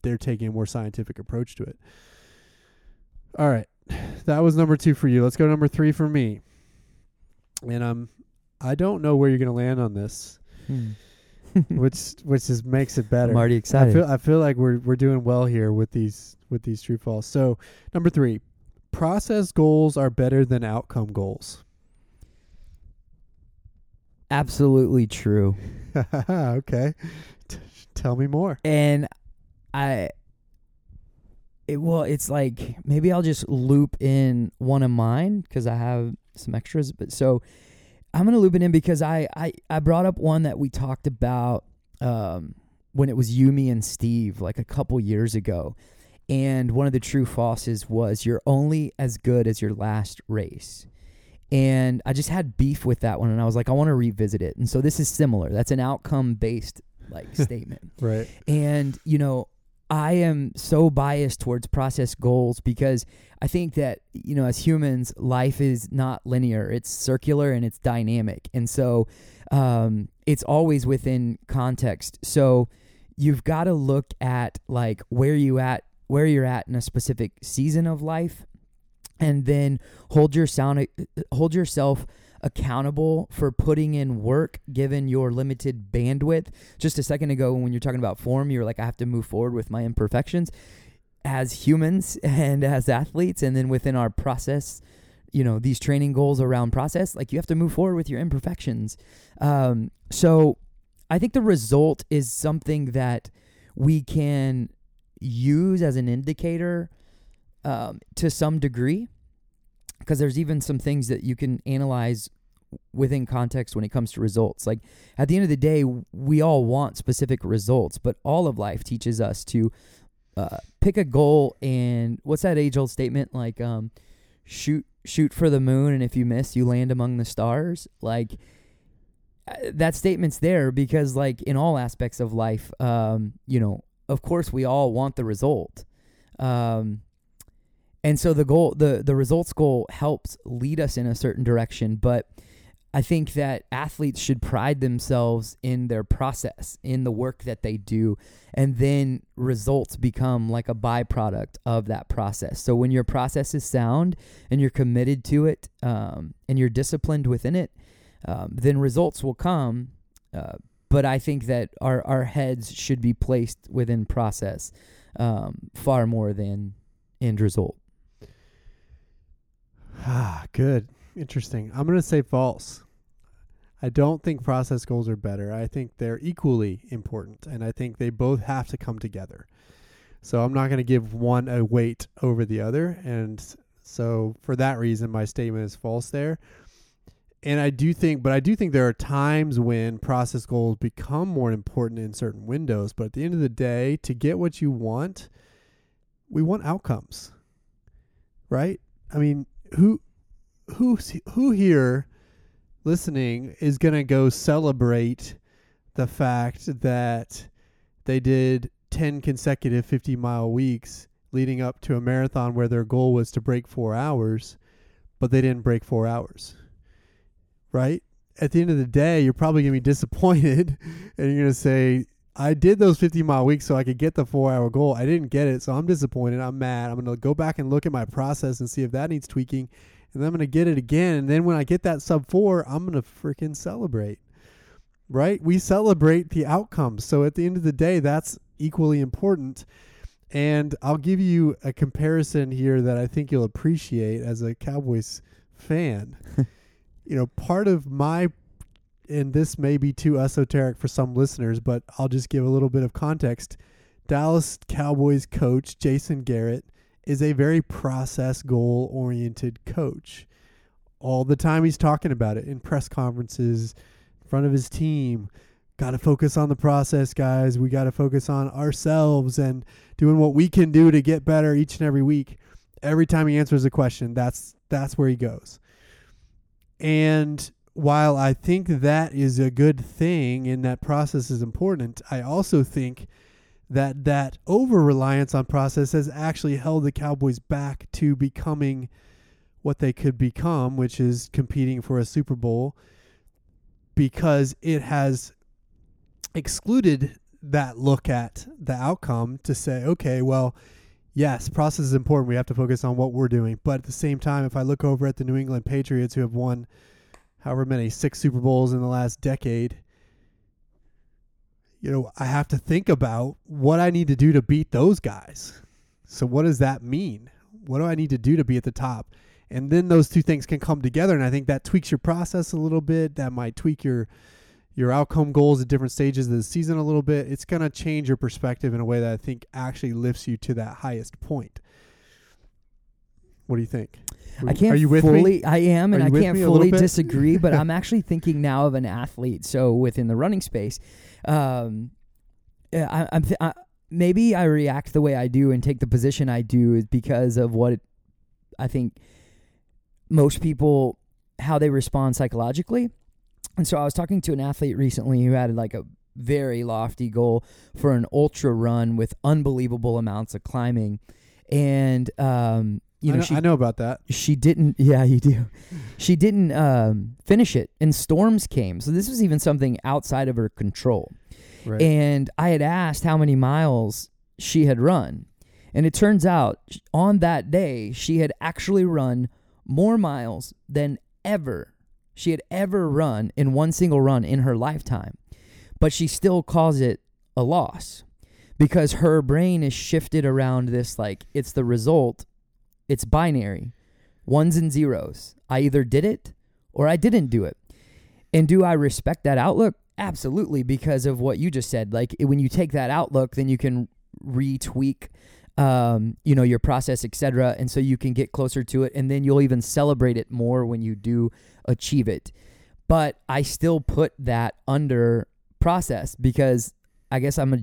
they're taking a more scientific approach to it. All right. That was number two for you. Let's go to number three for me. And um i don't know where you're going to land on this which which just makes it better. I'm already I feel I feel like we're we're doing well here with these with these true false. So number three, process goals are better than outcome goals. Absolutely true. okay, T- tell me more. and I it well it's like maybe I'll just loop in one of mine because I have some extras but so I'm gonna loop it in because I I, I brought up one that we talked about um, when it was Yumi and Steve like a couple years ago and one of the true falses was you're only as good as your last race and I just had beef with that one and I was like I want to revisit it and so this is similar that's an outcome based like statement Right. and, you know, I am so biased towards process goals because I think that, you know, as humans, life is not linear, it's circular and it's dynamic. And so um, it's always within context. So you've got to look at like where you at where you're at in a specific season of life and then hold your sound hold yourself accountable for putting in work given your limited bandwidth. Just a second ago, when you're talking about form, you were like, I have to move forward with my imperfections as humans and as athletes. And then within our process, you know, these training goals around process, like you have to move forward with your imperfections. Um, so I think the result is something that we can use as an indicator um, to some degree because there's even some things that you can analyze within context when it comes to results. Like at the end of the day, we all want specific results, but all of life teaches us to uh, pick a goal and what's that age old statement like um, shoot shoot for the moon and if you miss you land among the stars like uh, that statement's there because like in all aspects of life um, you know of course we all want the result. Um, and so the goal the the results goal helps lead us in a certain direction, but I think that athletes should pride themselves in their process, in the work that they do, and then results become like a byproduct of that process. So when your process is sound and you're committed to it um, and you're disciplined within it, um, then results will come. Uh, but I think that our, our heads should be placed within process um, far more than end result. Ah, good. Interesting. I'm to say false. I don't think process goals are better. I think they're equally important, and I think they both have to come together. So I'm not going to give one a weight over the other. And so for that reason, my statement is false there. And I do think, but I do think there are times when process goals become more important in certain windows. But at the end of the day, to get what you want, we want outcomes, right? I mean, who, who, who here listening is going to go celebrate the fact that they did 10 consecutive 50 mile weeks leading up to a marathon where their goal was to break four hours, but they didn't break four hours. Right? At the end of the day, you're probably going to be disappointed and you're going to say, I did those 50 mile weeks so I could get the four hour goal. I didn't get it, so I'm disappointed. I'm mad. I'm going to go back and look at my process and see if that needs tweaking and then I'm going to get it again. And then when I get that sub four, I'm going to freaking celebrate. Right? We celebrate the outcomes. So at the end of the day, that's equally important. And I'll give you a comparison here that I think you'll appreciate as a Cowboys fan. you know, part of my, and this may be too esoteric for some listeners, but I'll just give a little bit of context. Dallas Cowboys coach Jason Garrett is a very process goal oriented coach. All the time he's talking about it in press conferences, in front of his team. Got to focus on the process, guys. We got to focus on ourselves and doing what we can do to get better each and every week. Every time he answers a question, that's that's where he goes. And while I think that is a good thing and that process is important, I also think that that over reliance on process has actually held the Cowboys back to becoming what they could become, which is competing for a Super Bowl, because it has excluded that look at the outcome to say, okay, well, yes, process is important. We have to focus on what we're doing. But at the same time, if I look over at the New England Patriots who have won however many, six Super Bowls in the last decade, you know, I have to think about what I need to do to beat those guys. So what does that mean? What do I need to do to be at the top? And then those two things can come together and I think that tweaks your process a little bit. That might tweak your your outcome goals at different stages of the season a little bit. It's going to change your perspective in a way that I think actually lifts you to that highest point. What do you think? I can't Are you with fully. me? I am, and I can't me a little fully disagree. But I'm actually thinking now of an athlete. So within the running space, um, I, I'm th- I, maybe I react the way I do and take the position I do is because of what it, I think most people how they respond psychologically. And so I was talking to an athlete recently who had like a very lofty goal for an ultra run with unbelievable amounts of climbing, and um, you I know, know, she I know about that. she didn't yeah you do. She didn't um, finish it and storms came. So this was even something outside of her control. Right. and i had asked how many miles she had run. And it turns out on that day she had actually run more miles than ever she had ever run in one single run in her lifetime but she still calls it a loss because her brain is shifted around this like it's the result it's binary ones and zeros. I either did it or i didn't do it. And do i respect that outlook? Absolutely because of what you just said. Like when you take that outlook then you can retweak um, you know your process etc and so you can get closer to it and then you'll even celebrate it more when you do achieve it but i still put that under process because i guess i'm a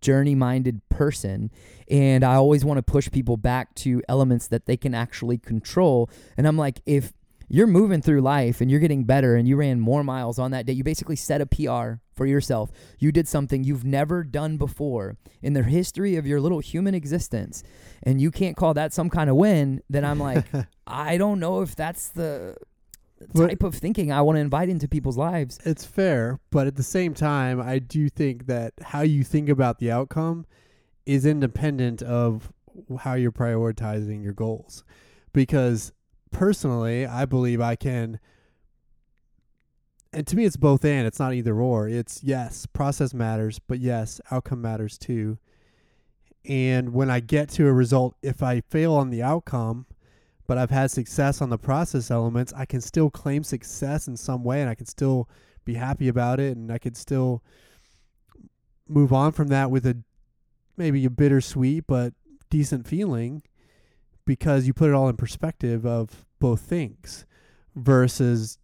journey minded person and I always want to push people back to elements that they can actually control. And I'm like, if you're moving through life and you're getting better and you ran more miles on that day. You basically set a PR for yourself. You did something you've never done before in the history of your little human existence. And you can't call that some kind of win, then I'm like, I don't know if that's the But- type of thinking I want to invite into people's lives. It's fair, but at the same time, I do think that how you think about the outcome is independent of how you're prioritizing your goals. Because personally, I believe I can. And to me, it's both and. It's not either or. It's yes, process matters, but yes, outcome matters too. And when I get to a result, if I fail on the outcome, but I've had success on the process elements, I can still claim success in some way and I can still be happy about it and I could still move on from that with a maybe a bittersweet but decent feeling because you put it all in perspective of both things versus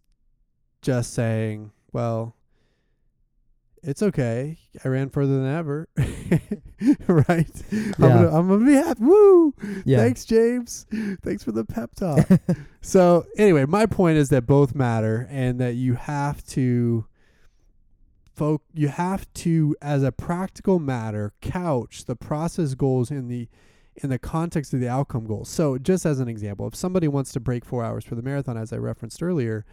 just saying, well, it's okay. I ran further than ever. right? I'm, Yeah. gonna, I'm gonna be happy. Woo! Yeah. Thanks, James. Thanks for the pep talk. so anyway, my point is that both matter and that you have to folk you have to as a practical matter couch the process goals in the in the context of the outcome goals. So just as an example, if somebody wants to break 4 hours for the marathon as I referenced earlier,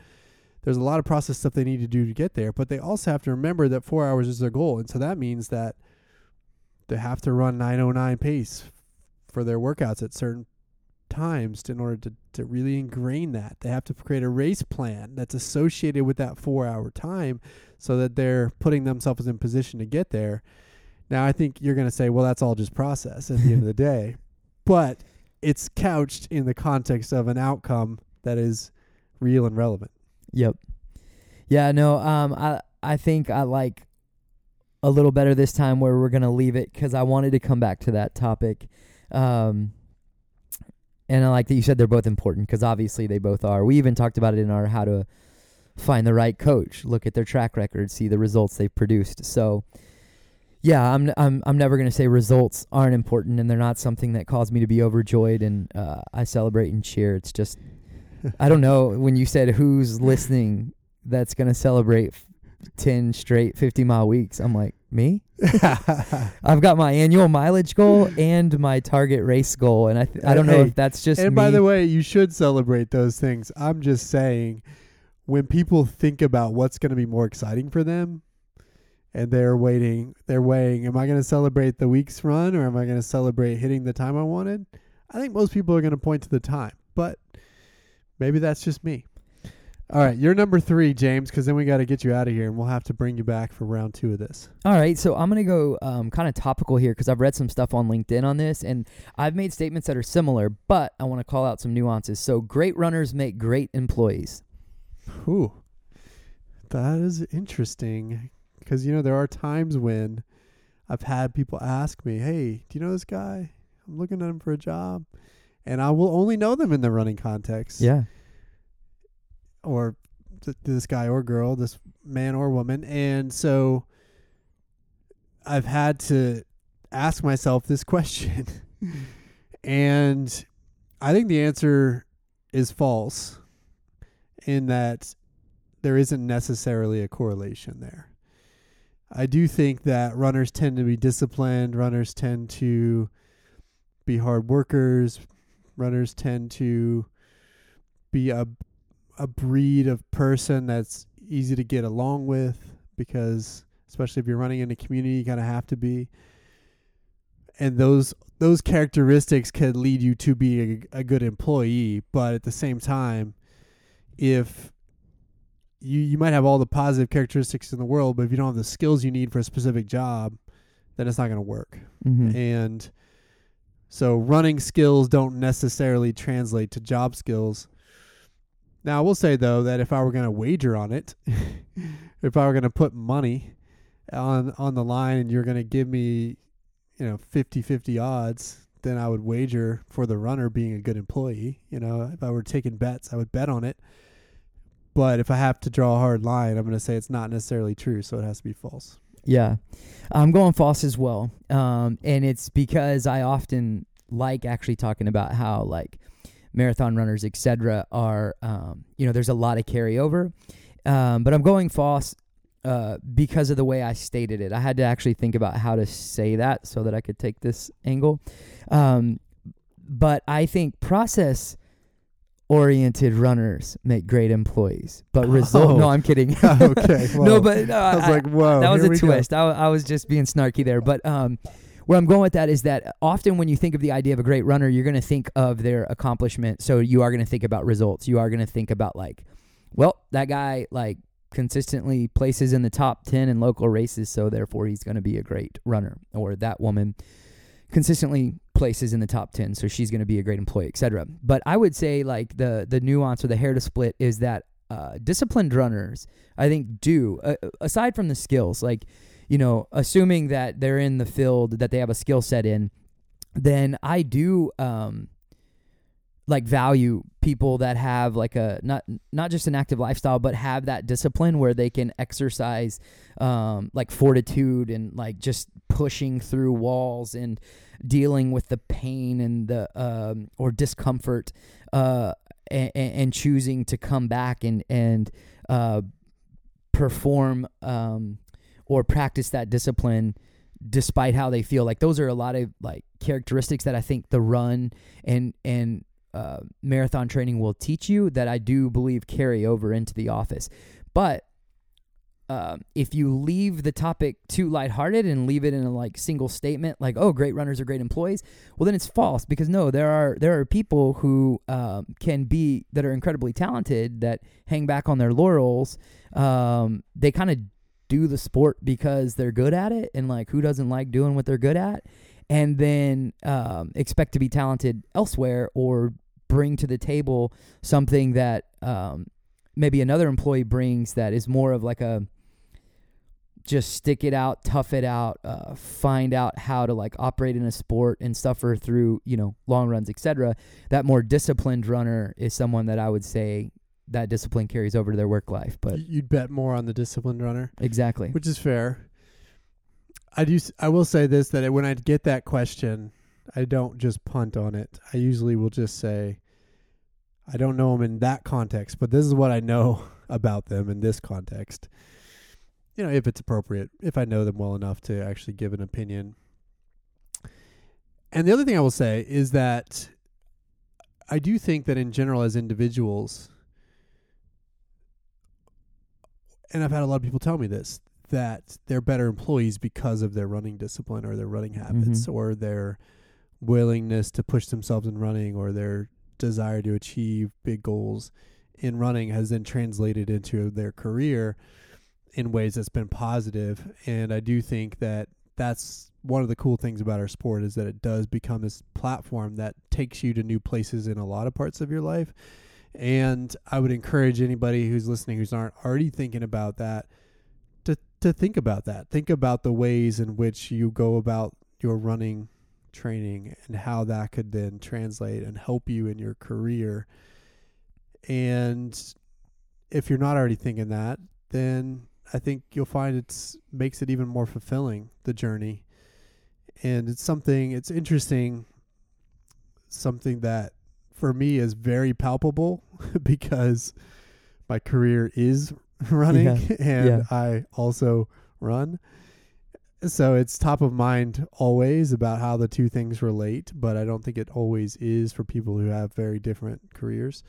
there's a lot of process stuff they need to do to get there, but they also have to remember that 4 hours is their goal. And so that means that they have to run 909 pace for their workouts at certain times in order to, to really ingrain that. They have to create a race plan that's associated with that four hour time so that they're putting themselves in position to get there. Now, I think you're going to say, well, that's all just process at the end of the day. But it's couched in the context of an outcome that is real and relevant. Yep. Yeah, no, um I I think I like a little better this time where we're going to leave it cuz I wanted to come back to that topic. Um and I like that you said they're both important cuz obviously they both are. We even talked about it in our how to find the right coach, look at their track record, see the results they've produced. So yeah, I'm I'm I'm never going to say results aren't important and they're not something that cause me to be overjoyed and uh, I celebrate and cheer. It's just I don't know when you said who's listening that's going to celebrate 10 straight 50 mile weeks. I'm like, me? I've got my annual mileage goal and my target race goal and I th- I don't know if that's just and me. by the way, you should celebrate those things. I'm just saying, when people think about what's going to be more exciting for them, and they're waiting, they're weighing, am I going to celebrate the week's run or am I going to celebrate hitting the time I wanted? I think most people are going to point to the time, but maybe that's just me. All right, you're number three, James, because then we got to get you out of here, and we'll have to bring you back for round two of this. All right, so I'm going to go um, kind of topical here because I've read some stuff on LinkedIn on this and I've made statements that are similar, but I want to call out some nuances. So, great runners make great employees. Ooh, that is interesting. Because you know there are times when I've had people ask me, "Hey, do you know this guy? I'm looking at him for a job," and I will only know them in the running context. Yeah. Or th- this guy or girl, this man or woman, and so I've had to ask myself this question, and I think the answer is false. In that there isn't necessarily a correlation there. I do think that runners tend to be disciplined, runners tend to be hard workers, runners tend to be a a breed of person that's easy to get along with because especially if you're running in a community you kind of have to be. And those those characteristics could lead you to be a, a good employee but at the same time if you you might have all the positive characteristics in the world, but if you don't have the skills you need for a specific job, then it's not going to work. Mm-hmm. And so running skills don't necessarily translate to job skills. Now, I will say though that if I were going to wager on it, if I were going to put money on on the line and you're going to give me, you know, 50-50 odds, then I would wager for the runner being a good employee. You know, if I were taking bets, I would bet on it. But if I have to draw a hard line, I'm going to say it's not necessarily true, so it has to be false. Yeah, I'm going false as well. Um, and it's because I often like actually talking about how like marathon runners, etc., are um, you know there's a lot of carryover. Um, but I'm going false uh, because of the way I stated it. I had to actually think about how to say that so that I could take this angle. Um, but I think process oriented runners make great employees. But result, Oh. no, I'm kidding. okay. no, but no, I was I- like, whoa. that was a twist. I, I was just being snarky there. But um, where I'm going with that is that often when you think of the idea of a great runner, you're going to think of their accomplishment. So you are going to think about results. You are going to think about like, well, that guy like consistently places in the top 10 in local races, so therefore he's going to be a great runner. Or that woman consistently places in the top 10, so she's going to be a great employee, etc. But I would say like the the nuance or the hair to split is that uh, disciplined runners, I think, do uh, aside from the skills, like you know, assuming that they're in the field that they have a skill set in, then I do um, like value people that have like a not not just an active lifestyle, but have that discipline where they can exercise um, like fortitude and like just pushing through walls and dealing with the pain and the um, or discomfort uh, and, and choosing to come back and and uh, perform um, or practice that discipline despite how they feel. Like those are a lot of like characteristics that I think the run and and uh, marathon training will teach you that I do believe carry over into the office but um, if you leave the topic too lighthearted and leave it in a like single statement, like "oh, great runners are great employees," well, then it's false because no, there are there are people who um, can be that are incredibly talented that hang back on their laurels. Um, they kind of do the sport because they're good at it, and like who doesn't like doing what they're good at, and then um, expect to be talented elsewhere or bring to the table something that um, maybe another employee brings that is more of like a just stick it out, tough it out, uh, find out how to like operate in a sport and suffer through you know long runs, etc. That more disciplined runner is someone that I would say that discipline carries over to their work life. But You'd bet more on the disciplined runner, exactly, which is fair. I do. I will say this: that when I get that question, I don't just punt on it. I usually will just say, I don't know them in that context, but this is what I know about them in this context. You know, if it's appropriate, if I know them well enough to actually give an opinion. And the other thing I will say is that I do think that in general, as individuals, and I've had a lot of people tell me this, that they're better employees because of their running discipline or their running habits Mhm. or their willingness to push themselves in running or their desire to achieve big goals in running has then translated into their career in ways that's been positive and I do think that that's one of the cool things about our sport is that it does become this platform that takes you to new places in a lot of parts of your life and I would encourage anybody who's listening who's aren't already thinking about that to think about that. Think about the ways in which you go about your running training and how that could then translate and help you in your career. And if you're not already thinking that, then I think you'll find it's makes it even more fulfilling the journey. And it's something it's interesting something that for me is very palpable because my career is running Yeah, and yeah. I also run. So it's top of mind always about how the two things relate, but I don't think it always is for people who have very different careers.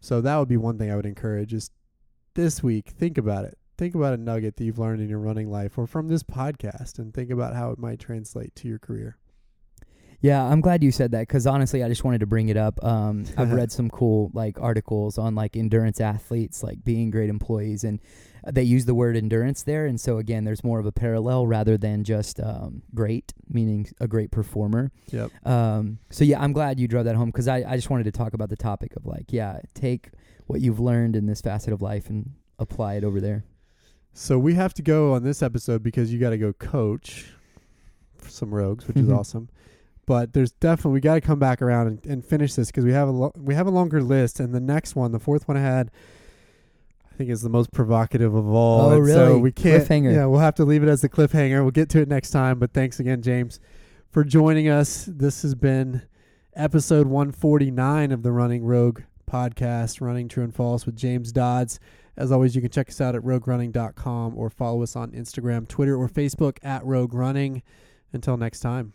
So that would be one thing I would encourage is this week think about it. Think about a nugget that you've learned in your running life or from this podcast and think about how it might translate to your career. Yeah, I'm glad you said that because honestly, I just wanted to bring it up. Um, I've read some cool like articles on like endurance athletes like being great employees, and they use the word endurance there. And so again, there's more of a parallel rather than just um, great, meaning a great performer. Yep. Um, so yeah, I'm glad you drove that home because I, I just wanted to talk about the topic of like, yeah, take what you've learned in this facet of life and apply it over there. So we have to go on this episode because you got to go coach some rogues, which is Mhm. awesome. But there's definitely we got to come back around and, and finish this because we have a lo- we have a longer list, and the next one, the fourth one I had, I think is the most provocative of all. Oh, and So really? we can't. Cliffhanger. Yeah, we'll have to leave it as the cliffhanger. We'll get to it next time. But thanks again, James, for joining us. This has been episode 149 of the Running Rogue podcast, Running True and False with James Dodds. As always, you can check us out at roguerunning.com or follow us on Instagram, Twitter, or Facebook at Rogue Running. Until next time,